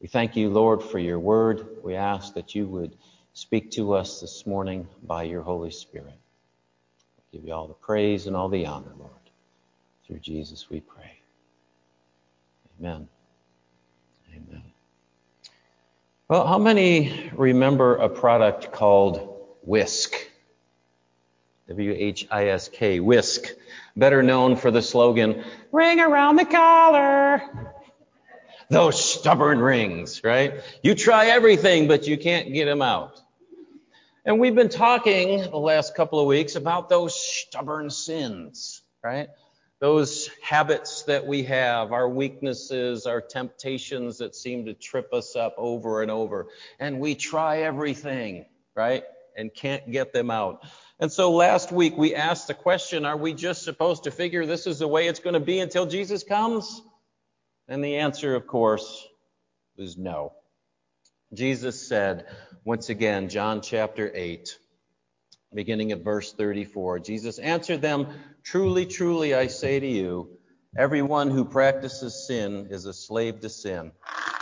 We thank you, Lord, for your word. We ask that you would speak to us this morning by your Holy Spirit. We give you all the praise and all the honor, Lord. Through Jesus we pray. Amen. Amen. Well, how many remember a product called Whisk? W H I S K, Whisk. Better known for the slogan, Ring around the collar. Those stubborn rings, right? You try everything, but you can't get them out. And we've been talking the last couple of weeks about those stubborn sins, right? Those habits that we have, our weaknesses, our temptations that seem to trip us up over and over. And we try everything, right? And can't get them out. And so last week we asked the question are we just supposed to figure this is the way it's going to be until Jesus comes? And the answer, of course, is no. Jesus said, once again, John chapter 8, beginning at verse 34, Jesus answered them, Truly, truly, I say to you, everyone who practices sin is a slave to sin.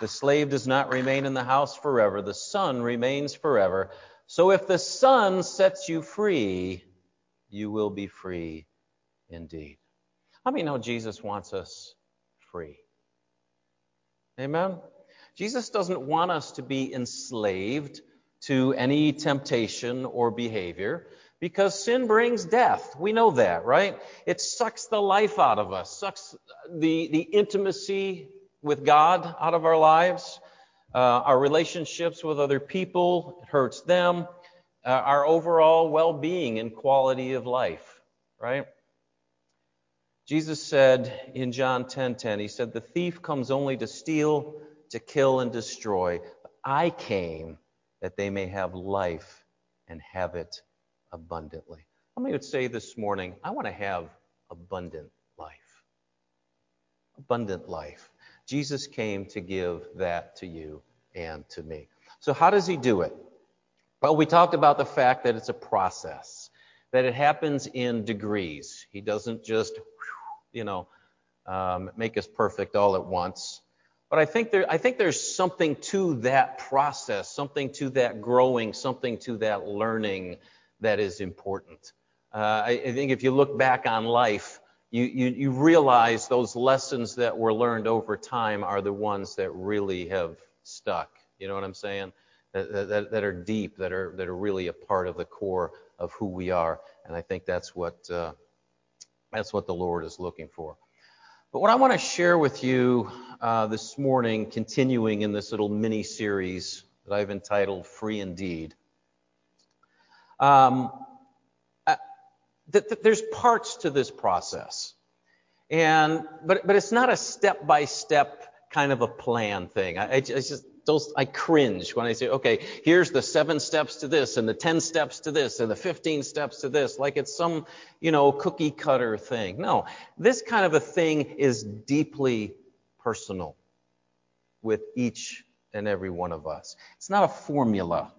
The slave does not remain in the house forever, the son remains forever. So if the son sets you free, you will be free indeed. How many know Jesus wants us free? Amen? Jesus doesn't want us to be enslaved to any temptation or behavior because sin brings death. We know that, right? It sucks the life out of us, sucks the, the intimacy with God out of our lives, uh, our relationships with other people, it hurts them, uh, our overall well being and quality of life, right? Jesus said in John 10:10, 10, 10, he said, "The thief comes only to steal, to kill and destroy. I came that they may have life and have it abundantly." How many would say this morning, I want to have abundant life? Abundant life. Jesus came to give that to you and to me. So how does he do it? Well, we talked about the fact that it's a process, that it happens in degrees. He doesn't just you know, um, make us perfect all at once. But I think there, I think there's something to that process, something to that growing, something to that learning that is important. Uh, I, I, think if you look back on life, you, you, you realize those lessons that were learned over time are the ones that really have stuck. You know what I'm saying? That, that, that are deep, that are, that are really a part of the core of who we are. And I think that's what, uh, that's what the Lord is looking for. But what I want to share with you uh, this morning, continuing in this little mini series that I've entitled Free Indeed, um, uh, that, that there's parts to this process. And, but, but it's not a step by step kind of a plan thing. I, I just, those, I cringe when I say, okay, here's the seven steps to this and the 10 steps to this and the 15 steps to this, like it's some, you know, cookie cutter thing. No, this kind of a thing is deeply personal with each and every one of us. It's not a formula.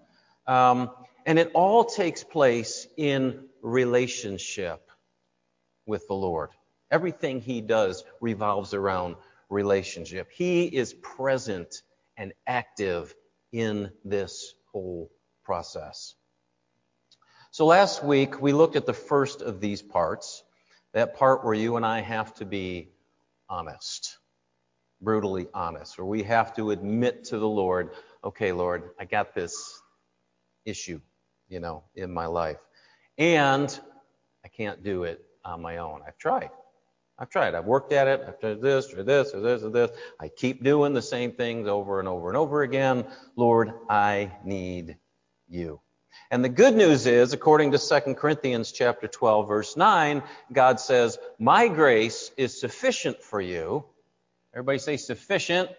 Um, and it all takes place in relationship with the Lord. Everything he does revolves around relationship. He is present and active in this whole process. So last week, we looked at the first of these parts, that part where you and I have to be honest, brutally honest, where we have to admit to the Lord, okay, Lord, I got this issue, you know, in my life. And I can't do it on my own. I've tried. I've tried. I've worked at it. I've tried this or this or this or this. I keep doing the same things over and over and over again. Lord, I need you. And the good news is, according to 2 Corinthians chapter 12, verse 9, God says, My grace is sufficient for you. Everybody say sufficient.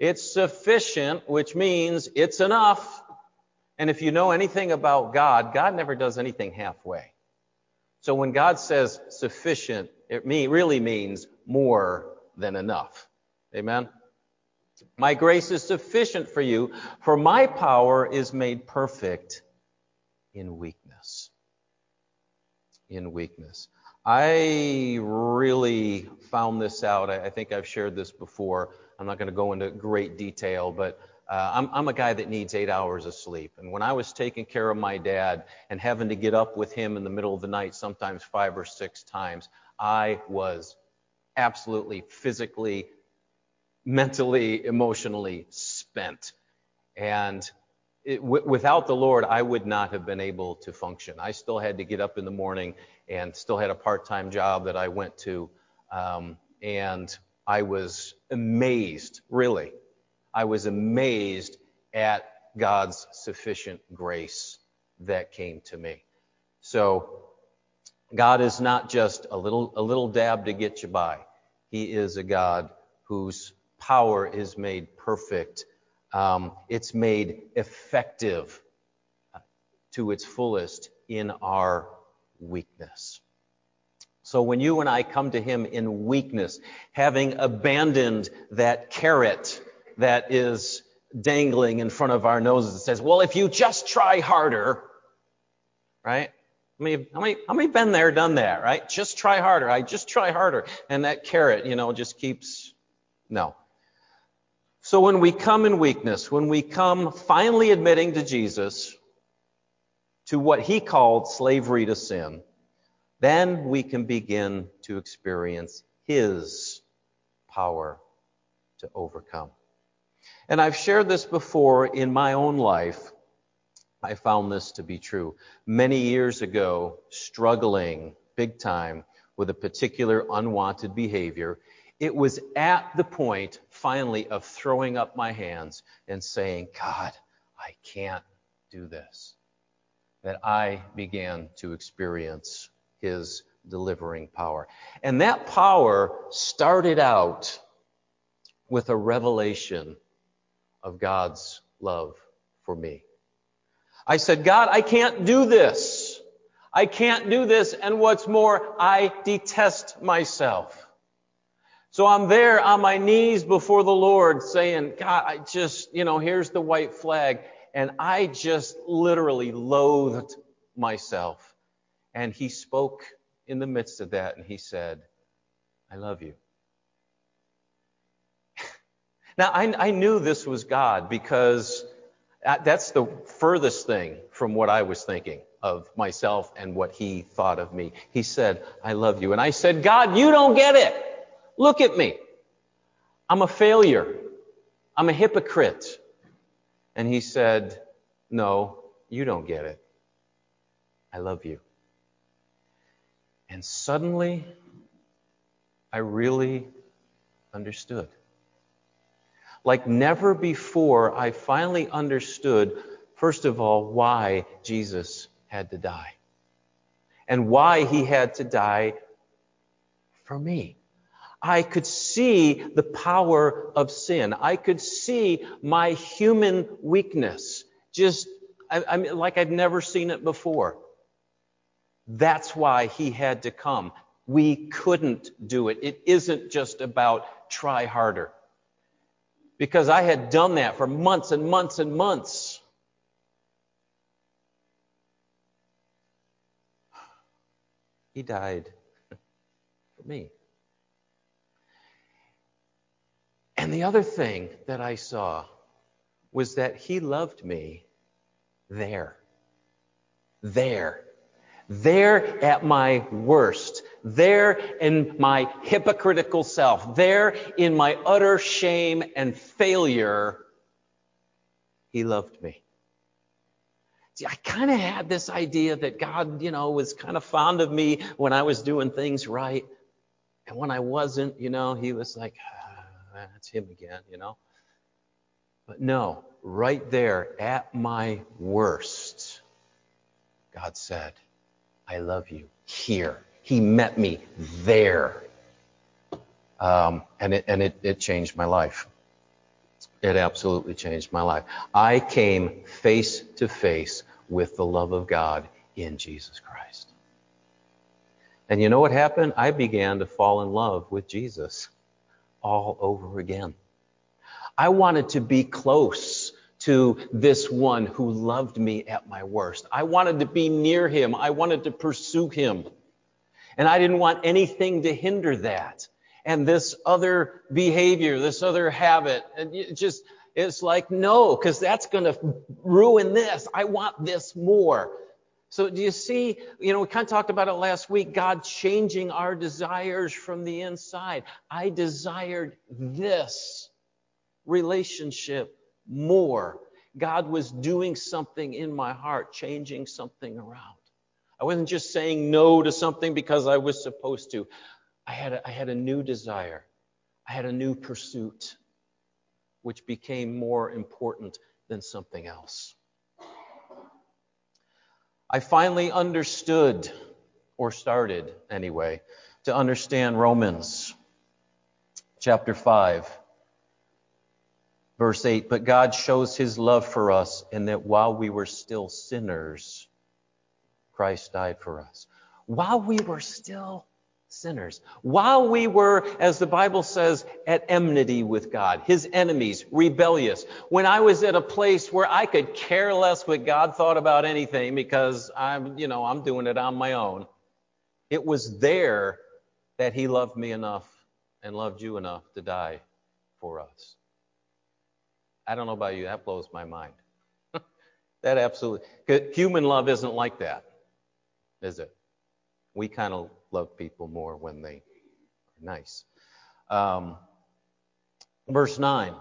It's sufficient, which means it's enough. And if you know anything about God, God never does anything halfway. So when God says sufficient, it really means more than enough. Amen? My grace is sufficient for you, for my power is made perfect in weakness. In weakness. I really found this out. I think I've shared this before. I'm not going to go into great detail, but uh, I'm, I'm a guy that needs eight hours of sleep. And when I was taking care of my dad and having to get up with him in the middle of the night, sometimes five or six times, I was absolutely physically, mentally, emotionally spent. And it, w- without the Lord, I would not have been able to function. I still had to get up in the morning and still had a part time job that I went to. Um, and I was amazed, really. I was amazed at God's sufficient grace that came to me. So, God is not just a little, a little dab to get you by. He is a God whose power is made perfect. Um, it's made effective to its fullest in our weakness. So when you and I come to Him in weakness, having abandoned that carrot that is dangling in front of our noses that says, well, if you just try harder, right? How many, how many, how many been there, done that, right? Just try harder. I just try harder. And that carrot, you know, just keeps, no. So when we come in weakness, when we come finally admitting to Jesus, to what he called slavery to sin, then we can begin to experience His power to overcome. And I've shared this before in my own life. I found this to be true. Many years ago, struggling big time with a particular unwanted behavior, it was at the point finally of throwing up my hands and saying, God, I can't do this, that I began to experience his delivering power. And that power started out with a revelation of God's love for me. I said, God, I can't do this. I can't do this. And what's more, I detest myself. So I'm there on my knees before the Lord saying, God, I just, you know, here's the white flag. And I just literally loathed myself. And he spoke in the midst of that and he said, I love you. now, I, I knew this was God because Uh, that's the furthest thing from what I was thinking of myself and what he thought of me. He said, I love you. And I said, God, you don't get it. Look at me. I'm a failure. I'm a hypocrite. And he said, No, you don't get it. I love you. And suddenly, I really understood. Like never before, I finally understood, first of all, why Jesus had to die. And why he had to die for me. I could see the power of sin. I could see my human weakness. Just, I, I mean, like I've never seen it before. That's why he had to come. We couldn't do it. It isn't just about try harder. Because I had done that for months and months and months. He died for me. And the other thing that I saw was that he loved me there. There there at my worst, there in my hypocritical self, there in my utter shame and failure, he loved me. See, I kind of had this idea that God, you know, was kind of fond of me when I was doing things right. And when I wasn't, you know, he was like, ah, that's him again, you know. But no, right there at my worst, God said, I love you here. He met me there. Um, and it, and it, it changed my life. It absolutely changed my life. I came face to face with the love of God in Jesus Christ. And you know what happened? I began to fall in love with Jesus all over again. I wanted to be close to this one who loved me at my worst. I wanted to be near him. I wanted to pursue him. And I didn't want anything to hinder that. and this other behavior, this other habit. And it just, it's like, no, because that's going to ruin this. I want this more. So do you see, you know, we kind of talked about it last week, God changing our desires from the inside. I desired this relationship more. God was doing something in my heart, changing something around. I wasn't just saying no to something because I was supposed to. I had a, I had a new desire. I had a new pursuit, which became more important than something else. I finally understood, or started anyway, to understand Romans chapter 5, verse 8. But God shows his love for us in that while we were still sinners, Christ died for us. While we were still sinners. While we were, as the Bible says, at enmity with God, his enemies, rebellious, when I was at a place where I could care less what God thought about anything because I'm, you know, I'm doing it on my own, it was there that he loved me enough and loved you enough to die for us. I don't know about you, that blows my mind. that absolutely, human love isn't like that, is it? We kind of love people more when they are nice. Um, verse 9.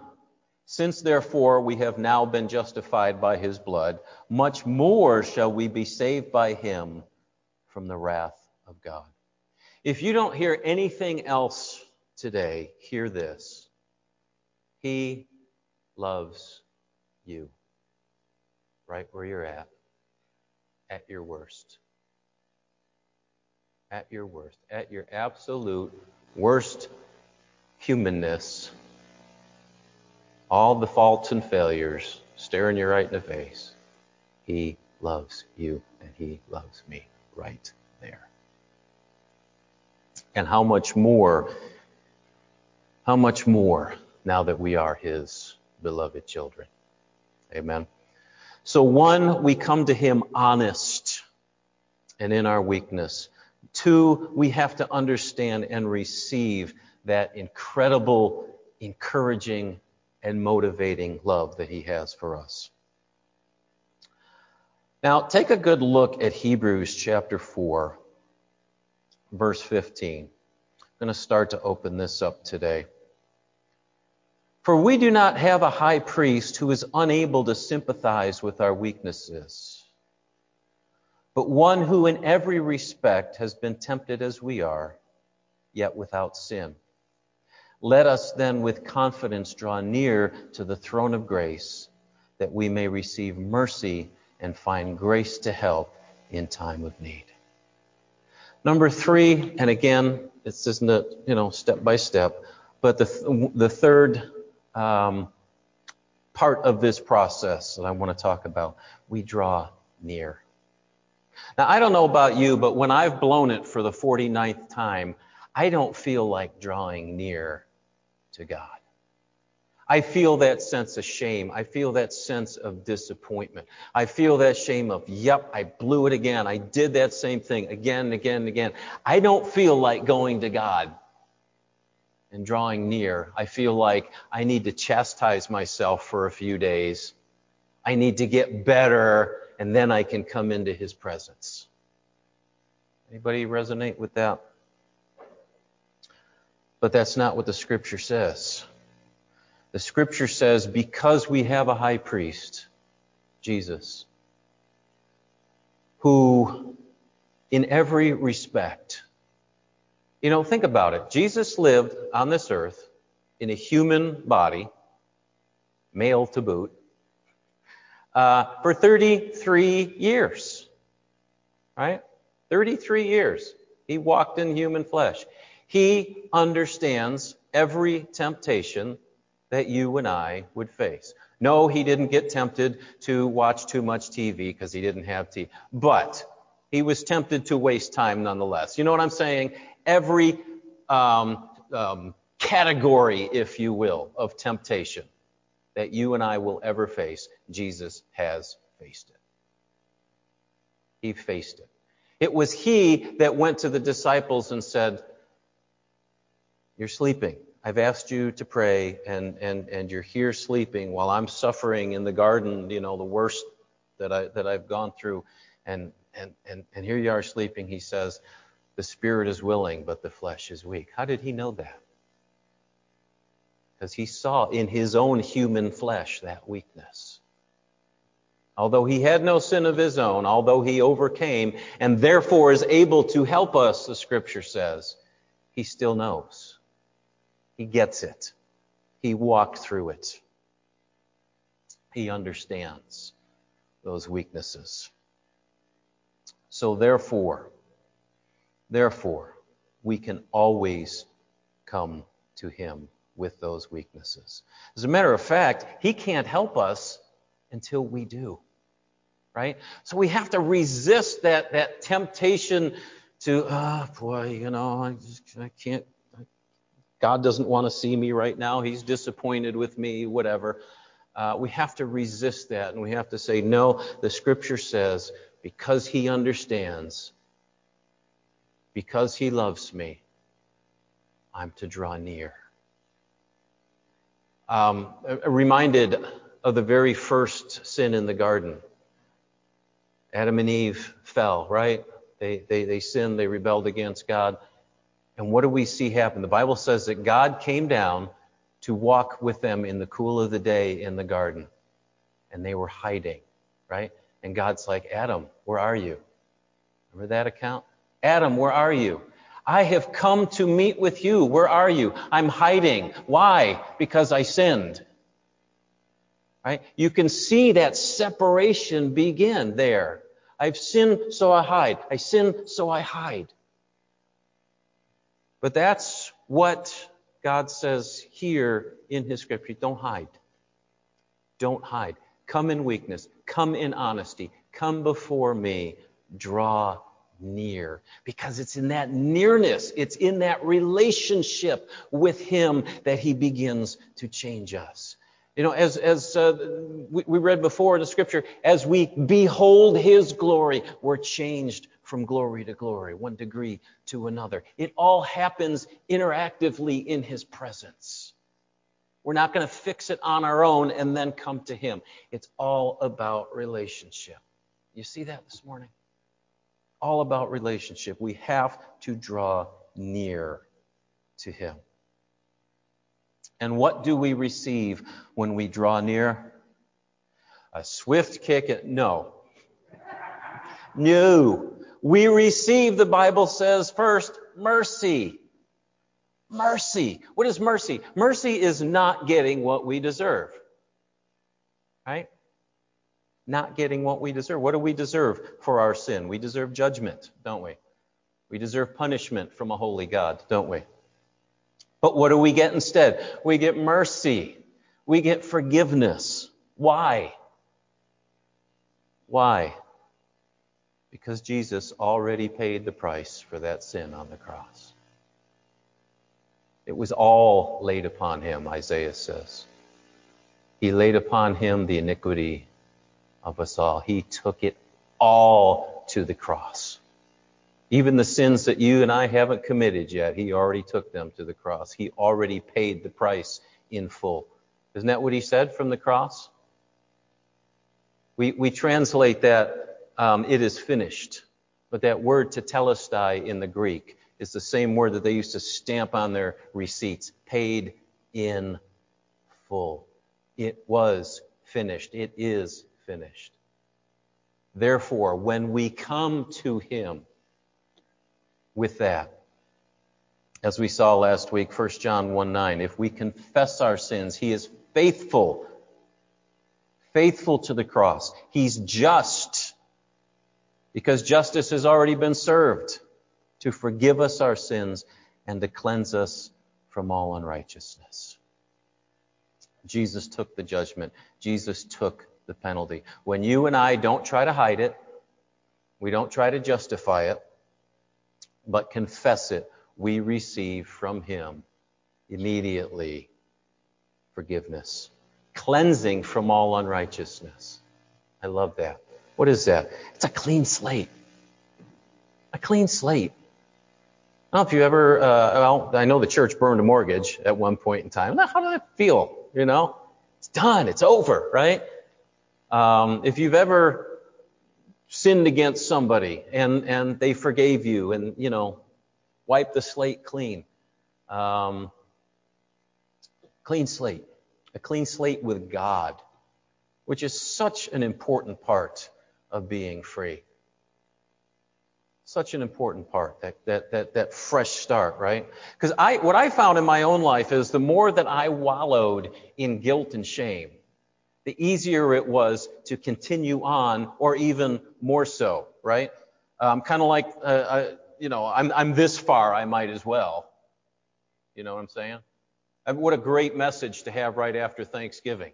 Since therefore we have now been justified by his blood, much more shall we be saved by him from the wrath of God. If you don't hear anything else today, hear this. He loves you right where you're at, at your worst at your worst, at your absolute worst humanness, all the faults and failures staring you right in the face, He loves you and He loves me right there. And how much more, how much more now that we are His beloved children. Amen. So, one, we come to Him honest and in our weakness. Two, we have to understand and receive that incredible, encouraging, and motivating love that He has for us. Now, take a good look at Hebrews chapter 4, verse 15. I'm going to start to open this up today. For we do not have a high priest who is unable to sympathize with our weaknesses but one who in every respect has been tempted as we are, yet without sin. Let us then with confidence draw near to the throne of grace, that we may receive mercy and find grace to help in time of need. Number three, and again, it's isn't it, you know, step by step, but the, the third um, part of this process that I want to talk about, we draw near. Now, I don't know about you, but when I've blown it for the 49th time, I don't feel like drawing near to God. I feel that sense of shame. I feel that sense of disappointment. I feel that shame of, yep, I blew it again. I did that same thing again and again and again. I don't feel like going to God and drawing near. I feel like I need to chastise myself for a few days. I need to get better and then I can come into his presence. Anybody resonate with that? But that's not what the scripture says. The scripture says, because we have a high priest, Jesus, who in every respect, you know, think about it. Jesus lived on this earth in a human body, male to boot, uh, for 33 years. Right? 33 years. He walked in human flesh. He understands every temptation that you and I would face. No, he didn't get tempted to watch too much TV because he didn't have TV. But he was tempted to waste time nonetheless. You know what I'm saying? Every um, um, category, if you will, of temptation that you and I will ever face, Jesus has faced it. He faced it. It was he that went to the disciples and said, You're sleeping. I've asked you to pray, and, and, and you're here sleeping while I'm suffering in the garden, you know, the worst that, I, that I've gone through. And, and, and, and here you are sleeping. He says, The spirit is willing, but the flesh is weak. How did he know that? Because he saw in his own human flesh that weakness. Although he had no sin of his own, although he overcame and therefore is able to help us, the scripture says, he still knows. He gets it. He walked through it. He understands those weaknesses. So therefore, therefore, we can always come to him with those weaknesses. As a matter of fact, he can't help us until we do. Right? So we have to resist that, that temptation to, oh, boy, you know, I, just, I can't, God doesn't want to see me right now. He's disappointed with me, whatever. Uh, we have to resist that and we have to say, no, the scripture says, because he understands, because he loves me, I'm to draw near. Um, reminded of the very first sin in the garden. Adam and Eve fell, right? They, they, they sinned, they rebelled against God. And what do we see happen? The Bible says that God came down to walk with them in the cool of the day in the garden. And they were hiding, right? And God's like, Adam, where are you? Remember that account? Adam, where are you? I have come to meet with you. Where are you? I'm hiding. Why? Because I sinned. Right? You can see that separation begin there. I've sinned, so I hide. I sin, so I hide. But that's what God says here in His scripture. Don't hide. Don't hide. Come in weakness. Come in honesty. Come before me. Draw near. Because it's in that nearness, it's in that relationship with Him that He begins to change us. You know, as, as uh, we, we read before in the scripture, as we behold his glory, we're changed from glory to glory, one degree to another. It all happens interactively in his presence. We're not going to fix it on our own and then come to him. It's all about relationship. You see that this morning? All about relationship. We have to draw near to him. And what do we receive when we draw near? A swift kick at no. No. We receive, the Bible says first, mercy. Mercy. What is mercy? Mercy is not getting what we deserve. Right? Not getting what we deserve. What do we deserve for our sin? We deserve judgment, don't we? We deserve punishment from a holy God, don't we? But what do we get instead? We get mercy. We get forgiveness. Why? Why? Because Jesus already paid the price for that sin on the cross. It was all laid upon him, Isaiah says. He laid upon him the iniquity of us all. He took it all to the cross. Even the sins that you and I haven't committed yet, He already took them to the cross. He already paid the price in full. Isn't that what He said from the cross? We, we translate that, um, it is finished. But that word tetelestai in the Greek is the same word that they used to stamp on their receipts. Paid in full. It was finished. It is finished. Therefore, when we come to Him, with that. As we saw last week, 1 John 1 9, if we confess our sins, He is faithful, faithful to the cross. He's just, because justice has already been served to forgive us our sins and to cleanse us from all unrighteousness. Jesus took the judgment. Jesus took the penalty. When you and I don't try to hide it, we don't try to justify it, but confess it, we receive from Him immediately forgiveness, cleansing from all unrighteousness. I love that. What is that? It's a clean slate. A clean slate. I don't know if you ever, uh, well, I know the church burned a mortgage at one point in time. How did that feel? You know, it's done, it's over, right? Um, if you've ever sinned against somebody and, and they forgave you and, you know, wiped the slate clean, um, clean slate, a clean slate with God, which is such an important part of being free such an important part, that, that, that, that fresh start, right? Because I, what I found in my own life is the more that I wallowed in guilt and shame, the easier it was to continue on, or even more so, right? Um, kind of like, uh, uh, you know, I'm, I'm this far, I might as well. You know what I'm saying? And what a great message to have right after Thanksgiving.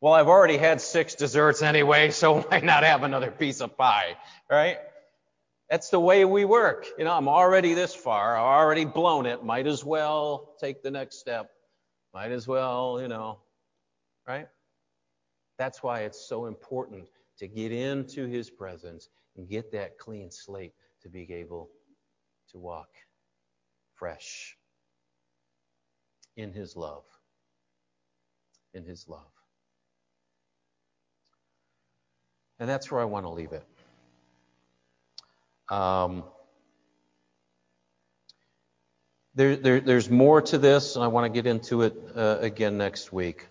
Well, I've already had six desserts anyway, so why not have another piece of pie, right? That's the way we work. You know, I'm already this far. I've already blown it. Might as well take the next step. Might as well, you know, right? That's why it's so important to get into his presence and get that clean slate to be able to walk fresh in his love. In his love. And that's where I want to leave it. Um, there, there, there's more to this, and I want to get into it uh, again next week.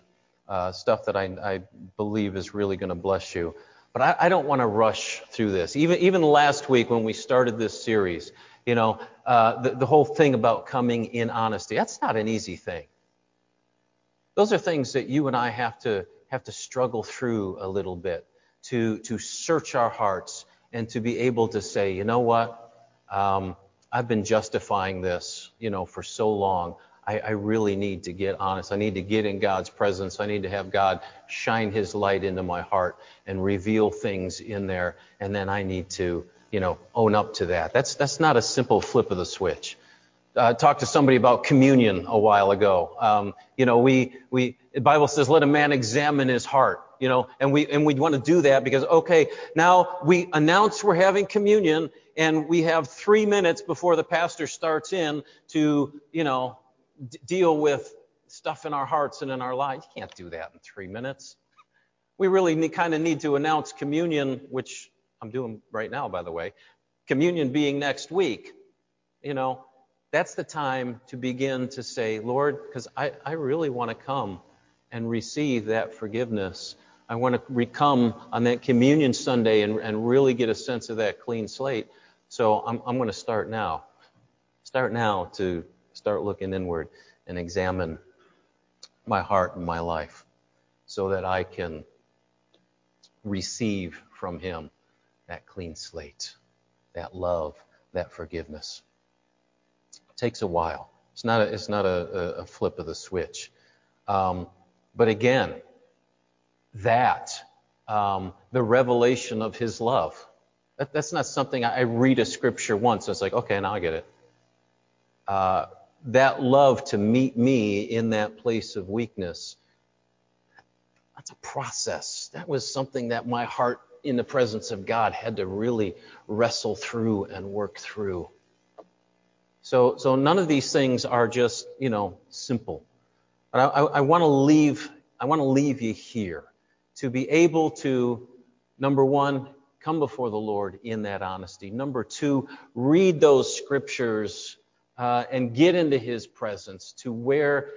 Uh, stuff that I, I, believe is really going to bless you. But I, I don't want to rush through this. Even, even last week when we started this series, you know, uh, the, the whole thing about coming in honesty, that's not an easy thing. Those are things that you and I have to have to struggle through a little bit to, to search our hearts and to be able to say, you know what, um, I've been justifying this, you know, for so long. I, I, really need to get honest. I need to get in God's presence. I need to have God shine His light into my heart and reveal things in there, and then I need to, you know, own up to that. That's that's not a simple flip of the switch. Uh, talked to somebody about communion a while ago. Um, you know, we we the Bible says, "Let a man examine his heart." you know, and we and we want to do that because okay, now we announce we're having communion and we have three minutes before the pastor starts in to, you know, d- deal with stuff in our hearts and in our lives. You can't do that in three minutes. We really kind of need to announce communion, which I'm doing right now, by the way. Communion being next week. You know, that's the time to begin to say, Lord, because I, I really want to come and receive that forgiveness I want to come on that communion Sunday and, and really get a sense of that clean slate. So I'm, I'm going to start now. Start now to start looking inward and examine my heart and my life so that I can receive from Him that clean slate, that love, that forgiveness. It takes a while. It's not a, it's not a, a flip of the switch. Um, but again, that, um, the revelation of his love. That, that's not something I, I, read a scripture once and it's like, okay, now I get it. Uh, that love to meet me in that place of weakness, that's a process. That was something that my heart in the presence of God had to really wrestle through and work through. So, so none of these things are just, you know, simple. But I, I, I want to leave, I want to leave you here to be able to, number one, come before the Lord in that honesty. Number two, read those scriptures uh, and get into His presence to where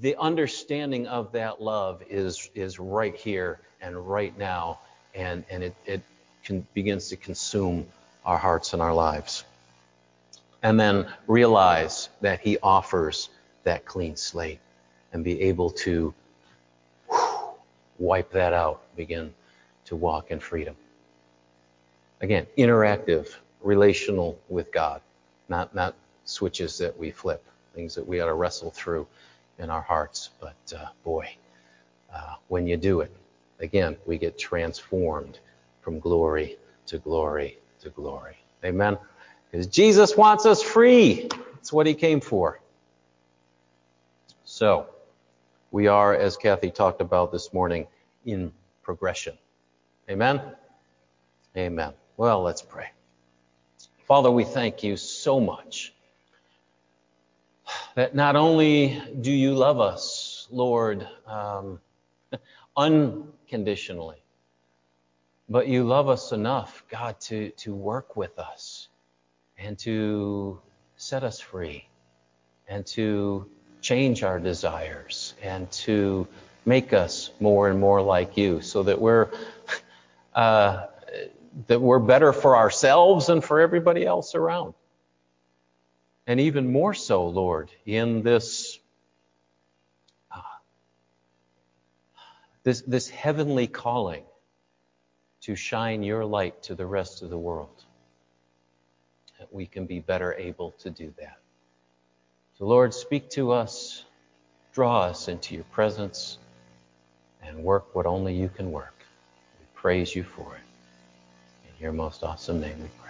the understanding of that love is, is right here and right now, and, and it, it can, begins to consume our hearts and our lives. And then realize that He offers that clean slate and be able to wipe that out, begin to walk in freedom. Again, interactive, relational with God, not, not switches that we flip, things that we ought to wrestle through in our hearts. But uh, boy, uh, when you do it, again, we get transformed from glory to glory to glory. Amen? Because Jesus wants us free. That's what he came for. So, we are, as Kathy talked about this morning, in progression. Amen? Amen. Well, let's pray. Father, we thank you so much that not only do you love us, Lord, um, unconditionally, but you love us enough, God, to, to work with us and to set us free and to change our desires and to make us more and more like you so that we're uh, that we're better for ourselves and for everybody else around. And even more so, Lord, in this uh, this this heavenly calling to shine your light to the rest of the world. That we can be better able to do that. So Lord, speak to us, draw us into your presence and work what only you can work. We praise you for it. In your most awesome name we pray.